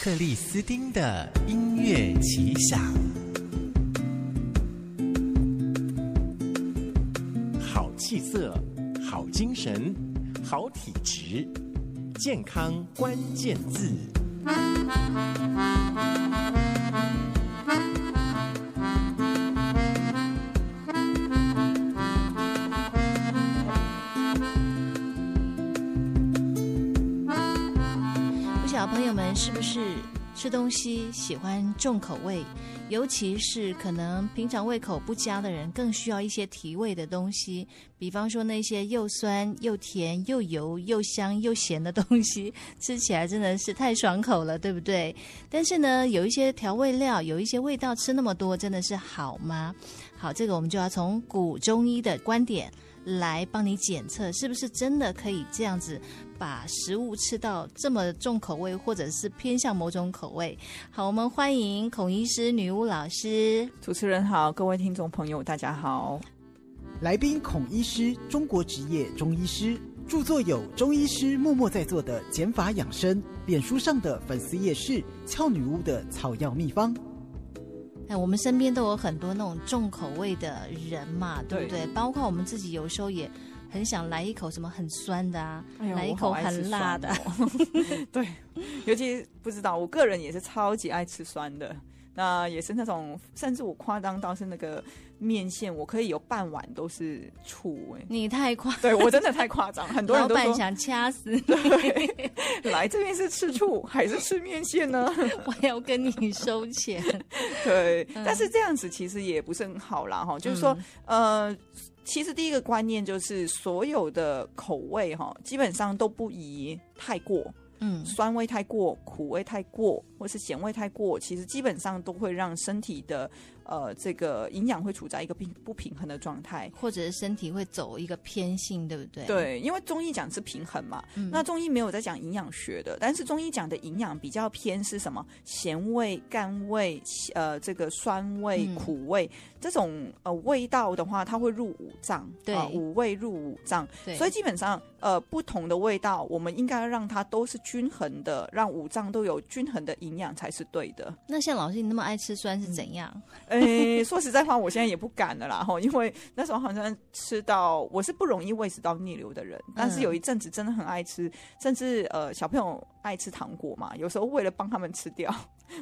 克里斯汀的音乐奇想，好气色，好精神，好体质，健康关键字。小朋友们，是不是吃东西喜欢重口味？尤其是可能平常胃口不佳的人，更需要一些提味的东西。比方说那些又酸又甜又油又香又咸的东西，吃起来真的是太爽口了，对不对？但是呢，有一些调味料，有一些味道，吃那么多，真的是好吗？好，这个我们就要从古中医的观点来帮你检测，是不是真的可以这样子。把食物吃到这么重口味，或者是偏向某种口味。好，我们欢迎孔医师女巫老师。主持人好，各位听众朋友，大家好。来宾孔医师，中国职业中医师，著作有《中医师默默在做的减法养生》，脸书上的粉丝夜市“俏女巫的草药秘方”。哎，我们身边都有很多那种重口味的人嘛，对不对？对，包括我们自己，有时候也。很想来一口什么很酸的啊，哎、来一口很辣的。哦、对，尤其不知道，我个人也是超级爱吃酸的。那也是那种，甚至我夸张到是那个面线，我可以有半碗都是醋。哎，你太夸，对我真的太夸张，很多人都说想掐死。对，来这边是吃醋还是吃面线呢？我要跟你收钱。对，嗯、但是这样子其实也不是很好啦，哈，就是说，嗯、呃。其实第一个观念就是，所有的口味哈，基本上都不宜太过，嗯，酸味太过，苦味太过，或是咸味太过，其实基本上都会让身体的。呃，这个营养会处在一个平不平衡的状态，或者是身体会走一个偏性，对不对？对，因为中医讲是平衡嘛，嗯、那中医没有在讲营养学的，但是中医讲的营养比较偏是什么？咸味、甘味，呃，这个酸味、嗯、苦味这种呃味道的话，它会入五脏，对、呃，五味入五脏，对，所以基本上呃不同的味道，我们应该让它都是均衡的，让五脏都有均衡的营养才是对的。那像老师你那么爱吃酸是怎样？嗯 说实在话，我现在也不敢了啦，哈，因为那时候好像吃到，我是不容易胃食道逆流的人，但是有一阵子真的很爱吃，甚至呃小朋友爱吃糖果嘛，有时候为了帮他们吃掉，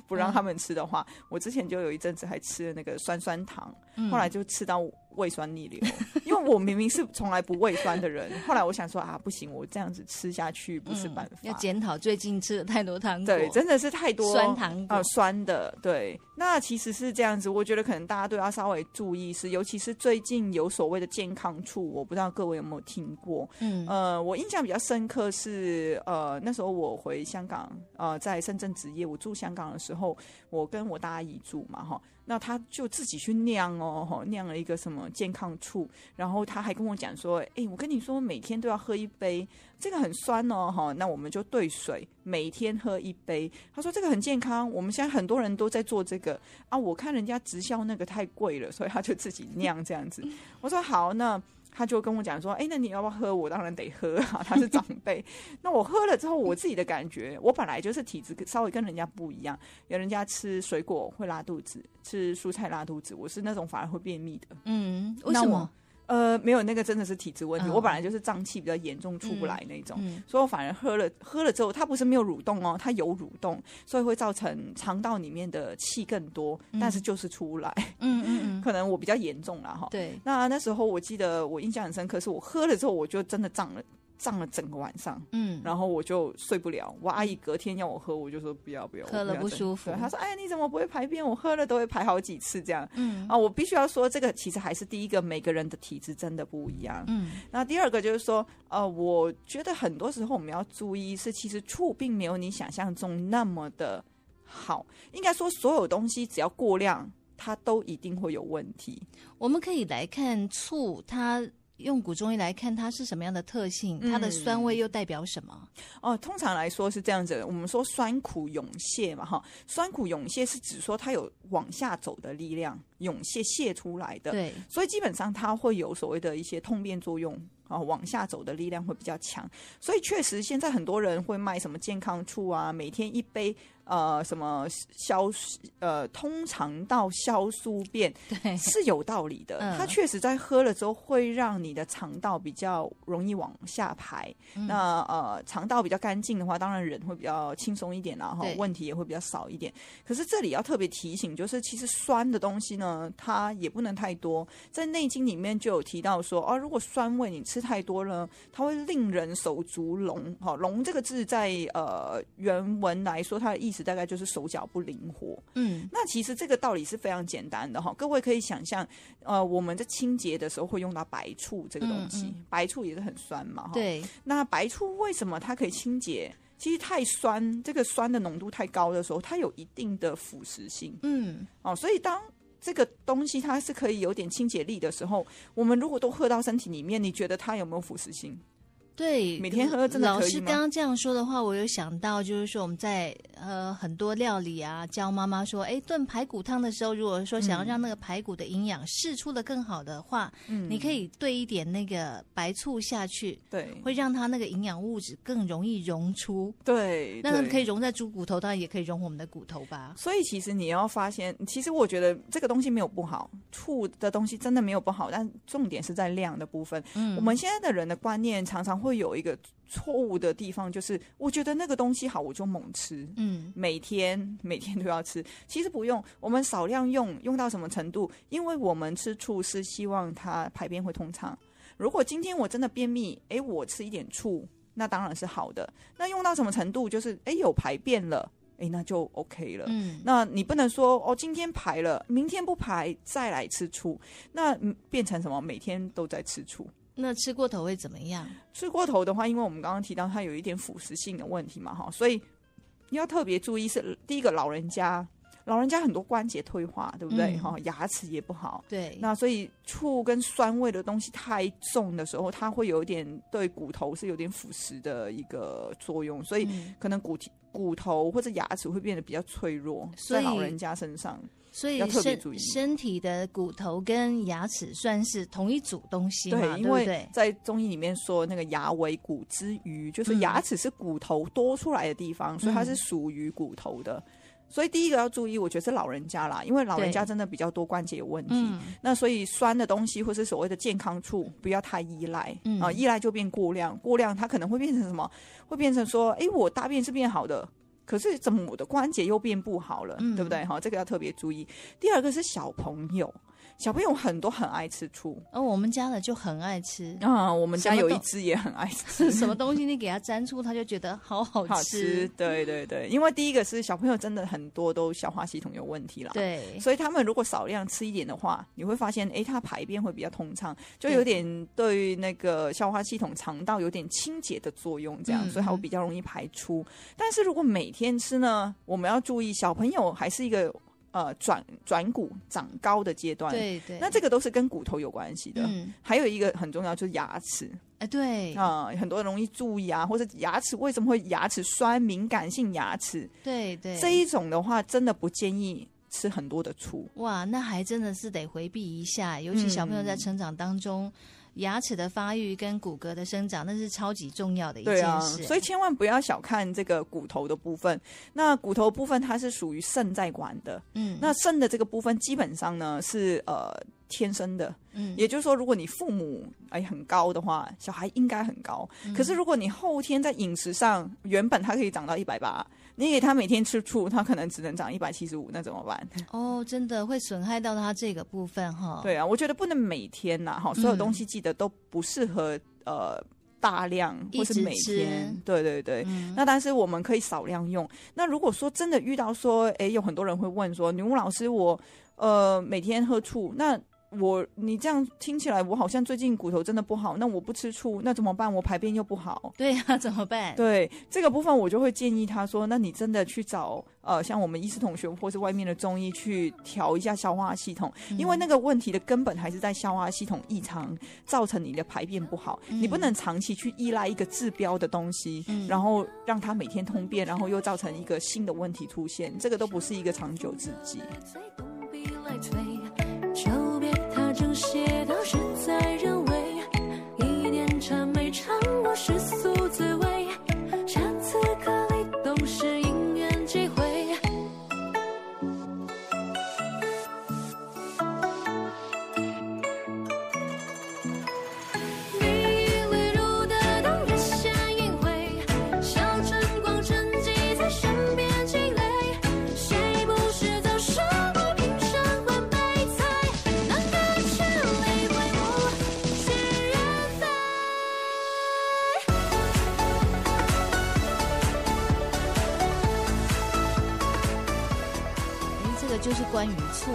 不让他们吃的话，我之前就有一阵子还吃了那个酸酸糖，后来就吃到。胃酸逆流，因为我明明是从来不胃酸的人，后来我想说啊，不行，我这样子吃下去不是办法。嗯、要检讨最近吃了太多糖果，对，真的是太多酸糖啊、呃，酸的。对，那其实是这样子，我觉得可能大家都要稍微注意，是尤其是最近有所谓的健康处，我不知道各位有没有听过？嗯，呃，我印象比较深刻是，呃，那时候我回香港，呃，在深圳职业，我住香港时候，我跟我大阿姨住嘛，哈。那他就自己去酿哦，酿了一个什么健康醋，然后他还跟我讲说，哎，我跟你说，每天都要喝一杯，这个很酸哦，哈，那我们就兑水，每天喝一杯。他说这个很健康，我们现在很多人都在做这个啊，我看人家直销那个太贵了，所以他就自己酿这样子。我说好，那。他就跟我讲说：“哎，那你要不要喝？我当然得喝啊，他是长 辈。那我喝了之后，我自己的感觉，我本来就是体质稍微跟人家不一样。有人家吃水果会拉肚子，吃蔬菜拉肚子，我是那种反而会便秘的。嗯，为什么？呃，没有那个真的是体质问题。嗯、我本来就是胀气比较严重，出不来那种，嗯嗯、所以我反而喝了喝了之后，它不是没有蠕动哦，它有蠕动，所以会造成肠道里面的气更多，嗯、但是就是出不来。嗯嗯嗯，可能我比较严重了哈。对，那那时候我记得我印象很深刻，是我喝了之后我就真的胀了。胀了整个晚上，嗯，然后我就睡不了。我阿姨隔天要我喝，我就说不要不要，喝了不舒服。她说：“哎，你怎么不会排便？我喝了都会排好几次这样。”嗯啊，我必须要说，这个其实还是第一个，每个人的体质真的不一样。嗯，那第二个就是说，呃，我觉得很多时候我们要注意是，其实醋并没有你想象中那么的好。应该说，所有东西只要过量，它都一定会有问题。我们可以来看醋，它。用古中医来看，它是什么样的特性？它的酸味又代表什么？嗯、哦，通常来说是这样子。我们说酸苦涌泻嘛，哈，酸苦涌泻是指说它有往下走的力量，涌泻泻出来的。对，所以基本上它会有所谓的一些通便作用啊，往下走的力量会比较强。所以确实现在很多人会卖什么健康醋啊，每天一杯。呃什么消呃通肠道消宿便，对，是有道理的。嗯、它确实在喝了之后会让你的肠道比较容易往下排。嗯、那呃肠道比较干净的话，当然人会比较轻松一点，然后问题也会比较少一点。可是这里要特别提醒，就是其实酸的东西呢，它也不能太多。在《内经》里面就有提到说，哦、啊，如果酸味你吃太多了，它会令人手足聋。好，聋这个字在呃原文来说，它的意思大概就是手脚不灵活。嗯，那其实这个道理是非常简单的哈，各位可以想象，呃，我们在清洁的时候会用到白醋这个东西，嗯嗯、白醋也是很酸嘛。对，那白醋为什么它可以清洁？其实太酸，这个酸的浓度太高的时候，它有一定的腐蚀性。嗯，哦，所以当这个东西它是可以有点清洁力的时候，我们如果都喝到身体里面，你觉得它有没有腐蚀性？对，每天喝真的？老师刚刚这样说的话，我有想到，就是说我们在呃很多料理啊，教妈妈说，哎，炖排骨汤的时候，如果说想要让那个排骨的营养释出的更好的话，嗯，你可以兑一点那个白醋下去，对，会让它那个营养物质更容易溶出，对，那可以溶在猪骨头，当然也可以溶我们的骨头吧。所以其实你要发现，其实我觉得这个东西没有不好，醋的东西真的没有不好，但重点是在量的部分。嗯，我们现在的人的观念常常会有一个。错误的地方就是，我觉得那个东西好，我就猛吃，嗯，每天 每天都要吃。其实不用，我们少量用，用到什么程度？因为我们吃醋是希望它排便会通畅。如果今天我真的便秘，诶，我吃一点醋，那当然是好的。那用到什么程度？就是诶，有排便了，哎，那就 OK 了。嗯，那你不能说哦，今天排了，明天不排再来吃醋，那变成什么？每天都在吃醋。那吃过头会怎么样？吃过头的话，因为我们刚刚提到它有一点腐蚀性的问题嘛，哈，所以你要特别注意是。第一个，老人家，老人家很多关节退化，对不对？哈、嗯，牙齿也不好。对。那所以醋跟酸味的东西太重的时候，它会有一点对骨头是有点腐蚀的一个作用，所以可能骨体骨头或者牙齿会变得比较脆弱，在老人家身上。所以身身体的骨头跟牙齿算是同一组东西嘛，对，对，因为在中医里面说那个牙为骨之余，就是牙齿是骨头多出来的地方，嗯、所以它是属于骨头的。所以第一个要注意，我觉得是老人家啦，因为老人家真的比较多关节有问题。嗯、那所以酸的东西或是所谓的健康处，不要太依赖、嗯、啊，依赖就变过量，过量它可能会变成什么？会变成说，哎，我大便是变好的。可是怎么我的关节又变不好了，嗯、对不对？哈，这个要特别注意。第二个是小朋友。小朋友很多很爱吃醋，而、哦、我们家的就很爱吃啊。我们家有一只也很爱吃，什么东 西你给他沾醋，他就觉得好好吃。好吃，对对对，因为第一个是小朋友真的很多都消化系统有问题啦，对，所以他们如果少量吃一点的话，你会发现，哎，他排便会比较通畅，就有点对那个消化系统、肠道有点清洁的作用，这样，嗯、所以它会比较容易排出。嗯、但是如果每天吃呢，我们要注意，小朋友还是一个。呃，转转骨长高的阶段，对对，那这个都是跟骨头有关系的。嗯，还有一个很重要就是牙齿，哎、欸，对啊、呃，很多人容易蛀牙，或者牙齿为什么会牙齿酸？敏感性牙齿，对对，这一种的话，真的不建议吃很多的醋。哇，那还真的是得回避一下，尤其小朋友在成长当中。嗯牙齿的发育跟骨骼的生长，那是超级重要的一件事。对啊，所以千万不要小看这个骨头的部分。那骨头部分它是属于肾在管的，嗯，那肾的这个部分基本上呢是呃天生的，嗯，也就是说，如果你父母哎很高的话，小孩应该很高。嗯，可是如果你后天在饮食上，原本它可以长到一百八。你给他每天吃醋，他可能只能长一百七十五，那怎么办？哦，真的会损害到他这个部分哈。对啊，我觉得不能每天呐，哈，所有东西记得都不适合、嗯、呃大量或是每天。对对对，嗯、那但是我们可以少量用。那如果说真的遇到说，哎，有很多人会问说，女巫老师，我呃每天喝醋，那。我你这样听起来，我好像最近骨头真的不好。那我不吃醋，那怎么办？我排便又不好。对呀、啊，怎么办？对这个部分，我就会建议他说：那你真的去找呃，像我们医师同学或是外面的中医去调一下消化系统，嗯、因为那个问题的根本还是在消化系统异常，造成你的排便不好。嗯、你不能长期去依赖一个治标的东西，嗯、然后让它每天通便，然后又造成一个新的问题出现，这个都不是一个长久之计。正邪道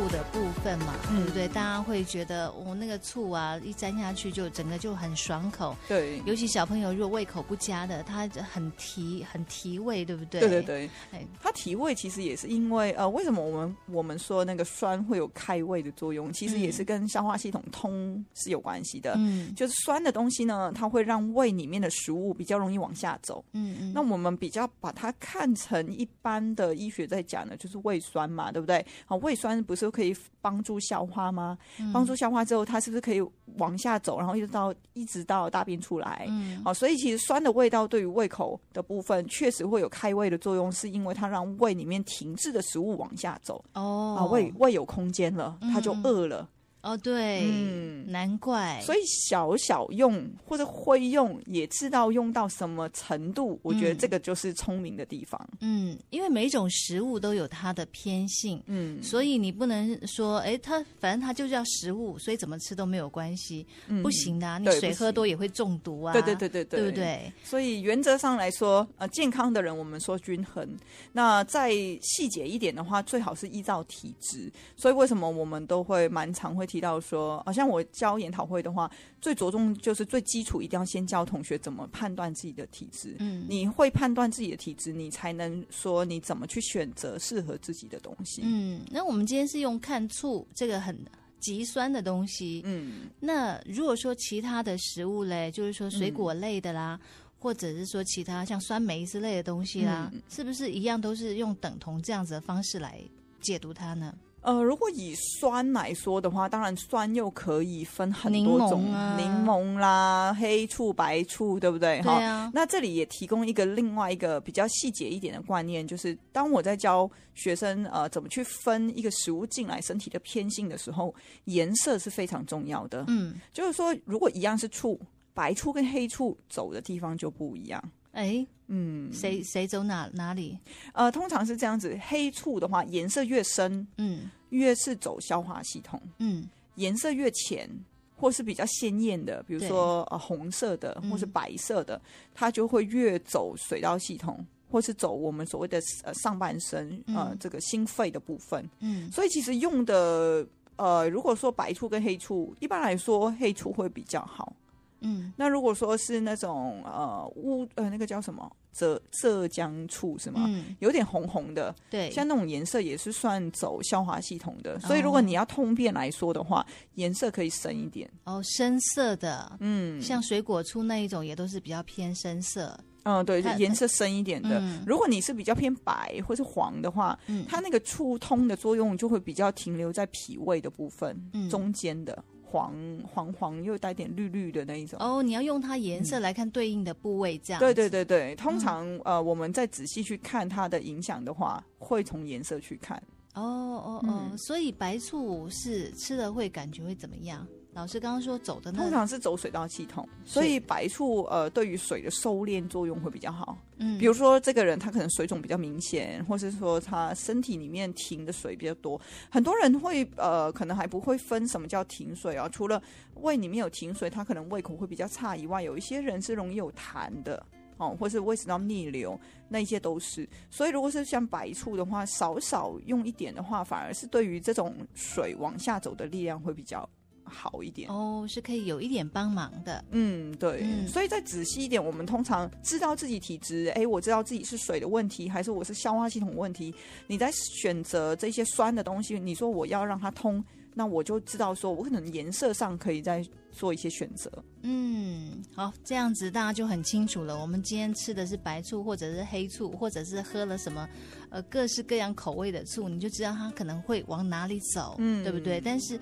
的部分嘛，嗯、对不对？大家会觉得哦，那个醋啊，一沾下去就整个就很爽口。对，尤其小朋友如果胃口不佳的，他很提很提味，对不对？对对对，哎，它提味其实也是因为呃，为什么我们我们说那个酸会有开胃的作用？其实也是跟消化系统通是有关系的。嗯，就是酸的东西呢，它会让胃里面的食物比较容易往下走。嗯嗯，那我们比较把它看成一般的医学在讲的，就是胃酸嘛，对不对？好，胃酸不是可以帮助消化吗？帮助消化之后，它是不是可以往下走，然后一直到一直到大便出来？嗯，好，所以其实酸的味道对于胃口的部分确实会有开胃的作用，是因为它让胃里面停滞的食物往下走。哦，啊，胃胃有空间了，它就饿了。哦，对，嗯，难怪。所以小小用或者会用，也知道用到什么程度，我觉得这个就是聪明的地方。嗯，因为每一种食物都有它的偏性，嗯，所以你不能说，哎，它反正它就叫食物，所以怎么吃都没有关系，嗯、不行的、啊。你水喝多也会中毒啊。对对对对对，对不对？所以原则上来说，呃，健康的人我们说均衡。那再细节一点的话，最好是依照体质。所以为什么我们都会蛮常会。提到说，好像我教研讨会的话，最着重就是最基础，一定要先教同学怎么判断自己的体质。嗯，你会判断自己的体质，你才能说你怎么去选择适合自己的东西。嗯，那我们今天是用看醋这个很极酸的东西。嗯，那如果说其他的食物嘞，就是说水果类的啦，嗯、或者是说其他像酸梅之类的东西啦，嗯、是不是一样都是用等同这样子的方式来解读它呢？呃，如果以酸来说的话，当然酸又可以分很多种，柠檬啊，柠檬啦、黑醋、白醋，对不对？哈啊。那这里也提供一个另外一个比较细节一点的观念，就是当我在教学生呃怎么去分一个食物进来身体的偏性的时候，颜色是非常重要的。嗯，就是说，如果一样是醋，白醋跟黑醋走的地方就不一样。哎，嗯，谁谁走哪哪里？呃，通常是这样子，黑醋的话，颜色越深，嗯，越是走消化系统，嗯，颜色越浅或是比较鲜艳的，比如说呃红色的或是白色的，嗯、它就会越走水道系统，或是走我们所谓的呃上半身呃、嗯、这个心肺的部分，嗯，所以其实用的呃，如果说白醋跟黑醋，一般来说黑醋会比较好。嗯，那如果说是那种呃乌呃那个叫什么浙浙江醋是吗？嗯，有点红红的，对，像那种颜色也是算走消化系统的，所以如果你要通便来说的话，颜色可以深一点。哦，深色的，嗯，像水果醋那一种也都是比较偏深色，嗯，对，颜色深一点的。嗯，如果你是比较偏白或是黄的话，嗯，它那个醋通的作用就会比较停留在脾胃的部分，嗯，中间的。黄黄黄又带点绿绿的那一种哦，你要用它颜色来看对应的部位，这样、嗯。对对对对，通常、嗯、呃，我们再仔细去看它的影响的话，会从颜色去看。哦哦哦，嗯、所以白醋是吃了会感觉会怎么样？老师刚刚说走的那通常是走水道系统，所以白醋呃对于水的收敛作用会比较好。嗯，比如说这个人他可能水肿比较明显，或是说他身体里面停的水比较多，很多人会呃可能还不会分什么叫停水啊。除了胃里面有停水，他可能胃口会比较差以外，有一些人是容易有痰的哦，或是胃食道逆流，那一些都是。所以如果是像白醋的话，少少用一点的话，反而是对于这种水往下走的力量会比较。好一点哦，是可以有一点帮忙的。嗯，对。嗯、所以再仔细一点，我们通常知道自己体质，哎，我知道自己是水的问题，还是我是消化系统问题。你在选择这些酸的东西，你说我要让它通，那我就知道说我可能颜色上可以再做一些选择。嗯，好，这样子大家就很清楚了。我们今天吃的是白醋，或者是黑醋，或者是喝了什么呃各式各样口味的醋，你就知道它可能会往哪里走，嗯，对不对？但是。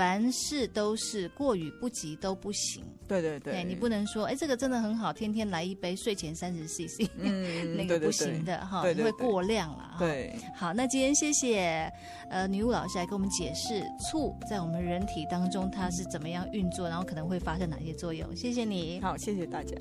凡事都是过与不及都不行。对对对，你不能说，哎，这个真的很好，天天来一杯，睡前三十 CC，嗯，那个不行的哈，你会过量了。对，好，那今天谢谢呃女巫老师来给我们解释醋在我们人体当中它是怎么样运作，然后可能会发生哪些作用。谢谢你，好，谢谢大家。